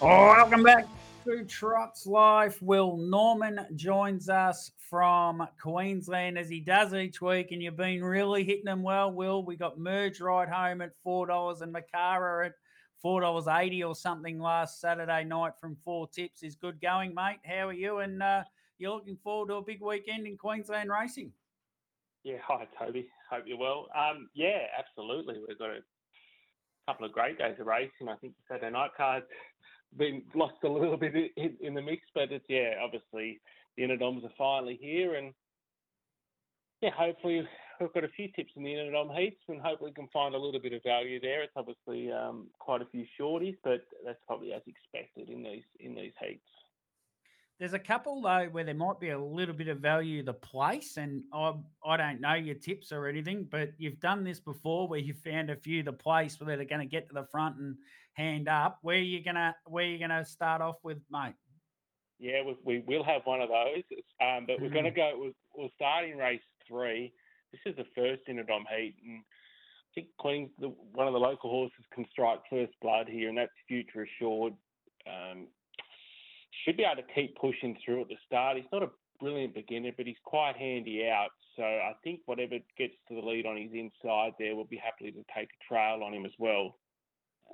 Welcome back to Trots Life. Will Norman joins us from Queensland as he does each week, and you've been really hitting them well. Will we got Merge right home at four dollars and Makara at four dollars eighty or something last Saturday night from four tips is good going, mate. How are you? And uh, you're looking forward to a big weekend in Queensland racing. Yeah, hi Toby. Hope you're well. Um, yeah, absolutely. We've got a couple of great days of racing. I think the Saturday night card's been lost a little bit in, in the mix, but it's yeah, obviously the Interdoms are finally here, and yeah, hopefully we've got a few tips in the Interdom heats, and hopefully can find a little bit of value there. It's obviously um, quite a few shorties, but that's probably as expected in these in these heats. There's a couple though where there might be a little bit of value the place, and I I don't know your tips or anything, but you've done this before where you found a few the place where they're going to get to the front and hand up. Where you gonna where you gonna start off with, mate? Yeah, we, we will have one of those, um, but we're going to Mm. go. We'll, we'll start in race three. This is the first Interdom heat, and I think Queens, the, one of the local horses, can strike first blood here, and that's Future Assured. Um, should be able to keep pushing through at the start. He's not a brilliant beginner, but he's quite handy out. So I think whatever gets to the lead on his inside there, we'll be happy to take a trail on him as well.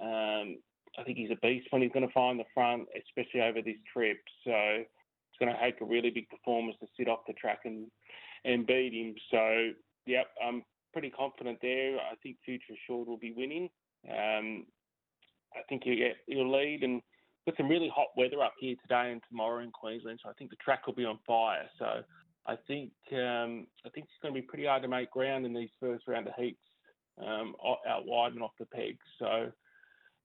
Um, I think he's a beast when he's going to find the front, especially over this trip. So it's going to take a really big performance to sit off the track and and beat him. So yep, I'm pretty confident there. I think Future Assured will be winning. Um, I think he'll get he'll lead and got some really hot weather up here today and tomorrow in Queensland. So I think the track will be on fire. So I think um, I think it's going to be pretty hard to make ground in these first round of heats um, out wide and off the peg. So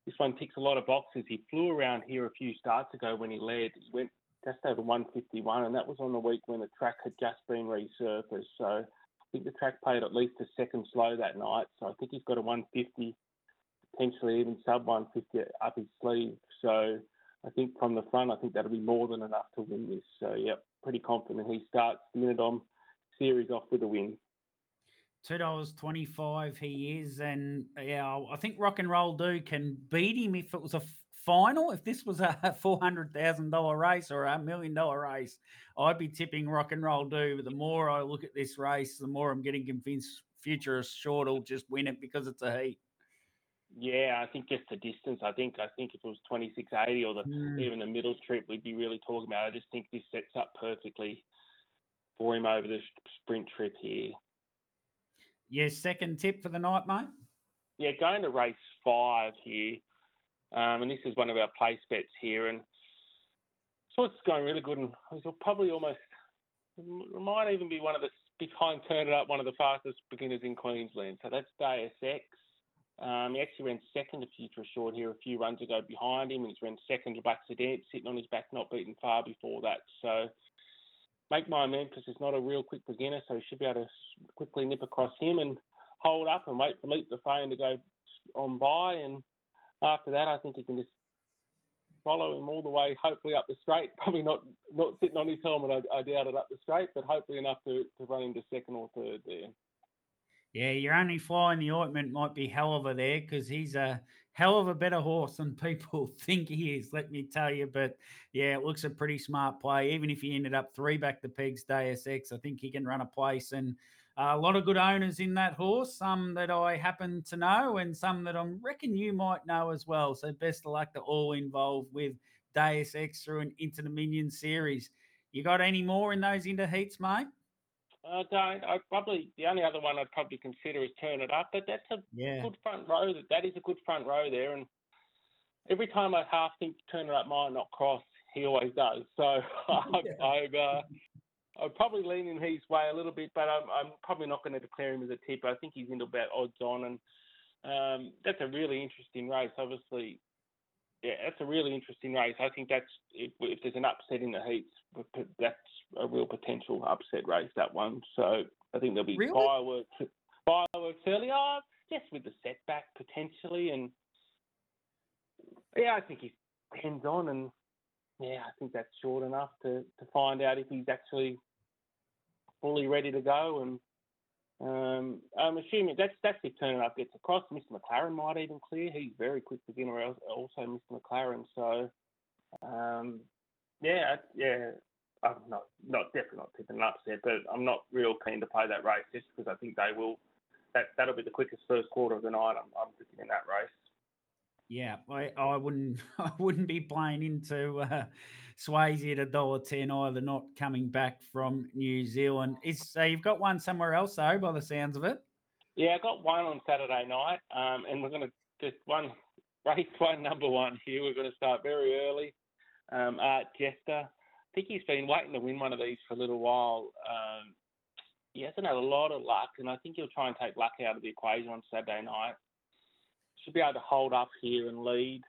this one ticks a lot of boxes. He flew around here a few starts ago when he led. He went just over 151, and that was on the week when the track had just been resurfaced. So I think the track played at least a second slow that night. So I think he's got a 150, potentially even sub 150 up his sleeve. So I think from the front, I think that'll be more than enough to win this. So yeah, pretty confident he starts the Interdom series off with a win. Two dollars twenty five. He is, and yeah, I think Rock and Roll Do can beat him if it was a final. If this was a four hundred thousand dollar race or a million dollar race, I'd be tipping Rock and Roll Do. But the more I look at this race, the more I'm getting convinced Future Assured will just win it because it's a heat. Yeah, I think just the distance. I think I think if it was 2680 or the Mm. even the middle trip, we'd be really talking about. I just think this sets up perfectly for him over the sprint trip here. Yeah, second tip for the night, mate. Yeah, going to race five here, um, and this is one of our place bets here, and so it's going really good, and he'll probably almost it might even be one of the behind Turn It Up, one of the fastest beginners in Queensland. So that's Deus Ex. Um, he actually ran second to Future Assured here a few runs ago behind him, and he's ran second to Sedan, sitting on his back, not beaten far before that. So Make My Memphis is not a real quick beginner, so he should be able to quickly nip across him and hold up and wait for Leap the Fame to go on by. And after that, I think he can just follow him all the way, hopefully up the straight. Probably not not sitting on his helmet, I, I doubt it, up the straight, but hopefully enough to, to run into second or third there. Yeah, your only fly in the ointment might be Helliver there because he's a hell of a better horse than people think he is, let me tell you. But yeah, it looks a pretty smart play. Even if he ended up three back to pegs, Deus Ex, I think he can run a place. And uh, a lot of good owners in that horse, some that I happen to know and some that I reckon you might know as well. So best of luck to all involved with Deus Ex through an Interdominion series. You got any more in those inter heats, mate? I don't. I probably the only other one I'd probably consider is Turn It Up, but that's a Yeah. good front row. That that is a good front row there, and every time I half think Turn It Up might not cross, he always does. So I've, I've uh, I'm probably leaning his way a little bit, but I'm, I'm probably not going to declare him as a tip. I think he's into about odds on, and um, that's a really interesting race. Obviously, yeah, that's a really interesting race. I think that's if, if there's an upset in the heats, that's a real potential upset race. That one. So I think there'll be really? fireworks, fireworks early on, just with the setback potentially, and yeah, I think he hands on, and yeah, I think that's short enough to to find out if he's actually fully ready to go and um, I'm assuming that's that's if Turn It Up gets across. Mr. McLaren might even clear. He's very quick beginner. Also, Mr. McLaren. So, um, yeah, yeah. I'm not not definitely not tipping an upset, but I'm not real keen to play that race just because I think they will. That that'll be the quickest first quarter of the night. I'm I'm thinking in that race. Yeah, I, I wouldn't I wouldn't be playing into uh, Swayze at a dollar ten either. Not coming back from New Zealand. Is so you've got one somewhere else though, by the sounds of it. Yeah, I got one on Saturday night, um, and we're going to just one race one number one here. We're going to start very early. Um, Art Jester. I think he's been waiting to win one of these for a little while. Um, he hasn't had a lot of luck, and I think he'll try and take luck out of the equation on Saturday night. Should be able to hold up here and lead.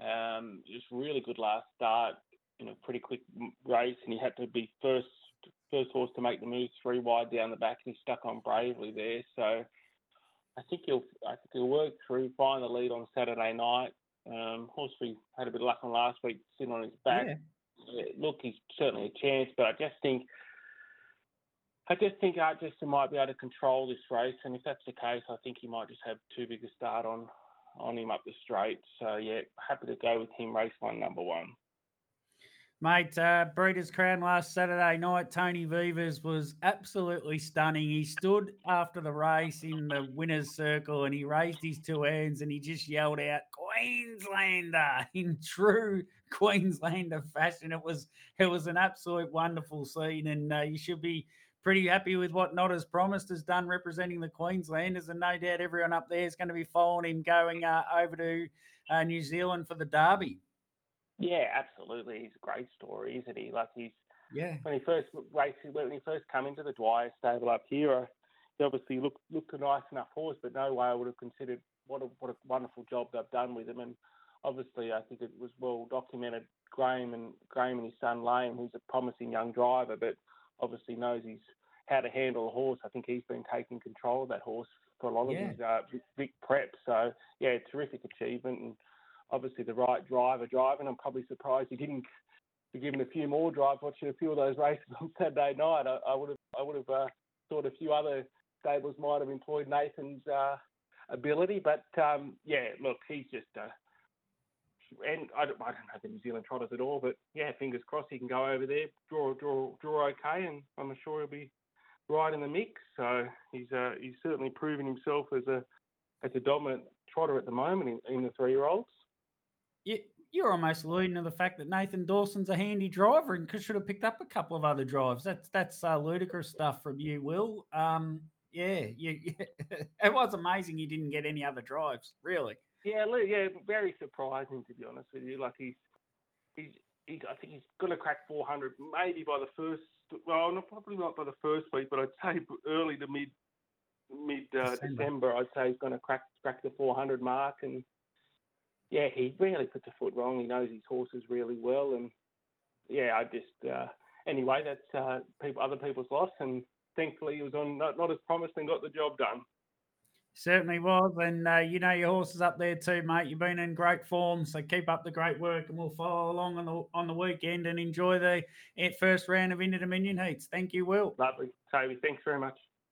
Um, just really good last start you know, pretty quick race, and he had to be first first horse to make the move three wide down the back, and he stuck on bravely there. So I think he'll I think he'll work through, find the lead on Saturday night. Um, horse we had a bit of luck on last week, sitting on his back. Yeah. Look, he's certainly a chance, but I just think. I just think Art Jester might be able to control this race, and if that's the case, I think he might just have too big a start on on him up the straight. So yeah, happy to go with him race one, number one. Mate, uh, Breeders' Crown last Saturday night, Tony Vivers was absolutely stunning. He stood after the race in the winner's circle and he raised his two hands and he just yelled out, Queenslander, in true Queenslander fashion. It was it was an absolute wonderful scene, and uh, you should be pretty happy with what Not As Promised has done representing the Queenslanders. And no doubt everyone up there is going to be following him going uh, over to uh, New Zealand for the Derby. Yeah, absolutely. He's a great story, isn't he? Like he's yeah. When he first raced, when he first come into the Dwyer stable up here, he obviously looked looked a nice enough horse, but no way I would have considered what a what a wonderful job they've done with him. And obviously, I think it was well documented. Graham and Graham and his son Lane, who's a promising young driver, but obviously knows he's how to handle a horse. I think he's been taking control of that horse for a lot of yeah. his uh, big prep. So yeah, terrific achievement and obviously the right driver driving. I'm probably surprised he didn't be given a few more drives watching a few of those races on Saturday night. I, I would have I would have uh, thought a few other stables might have employed Nathan's uh, ability, but um, yeah, look, he's just. Uh, and I don't, I don't know the New Zealand trotters at all, but yeah, fingers crossed he can go over there, draw, draw, draw okay, and I'm sure he'll be right in the mix. So he's uh, he's certainly proven himself as a as a dominant trotter at the moment in, in the three year olds you, are almost alluding to the fact that Nathan Dawson's a handy driver and should have picked up a couple of other drives. That's that's uh, ludicrous stuff from you, Will. Um, yeah, you, it was amazing you didn't get any other drives, really. Yeah, yeah, very surprising to be honest with you. Like he's he's, he's I think he's going to crack 400 maybe by the first. Well, not probably not by the first week, but I'd say early to mid mid uh, December. December. I'd say he's going to crack crack the 400 mark and yeah, he really puts a foot wrong. He knows his horses really well, and yeah, I just uh, anyway, that's uh, people, other people's loss, and thankfully he was on not, not as promised and got the job done. Certainly was, and uh, you know your horses up there too, mate. You've been in great form, so keep up the great work, and we'll follow along on the on the weekend and enjoy the first round of Inter Dominion heats. Thank you, Will. Lovely, Toby. Thanks very much.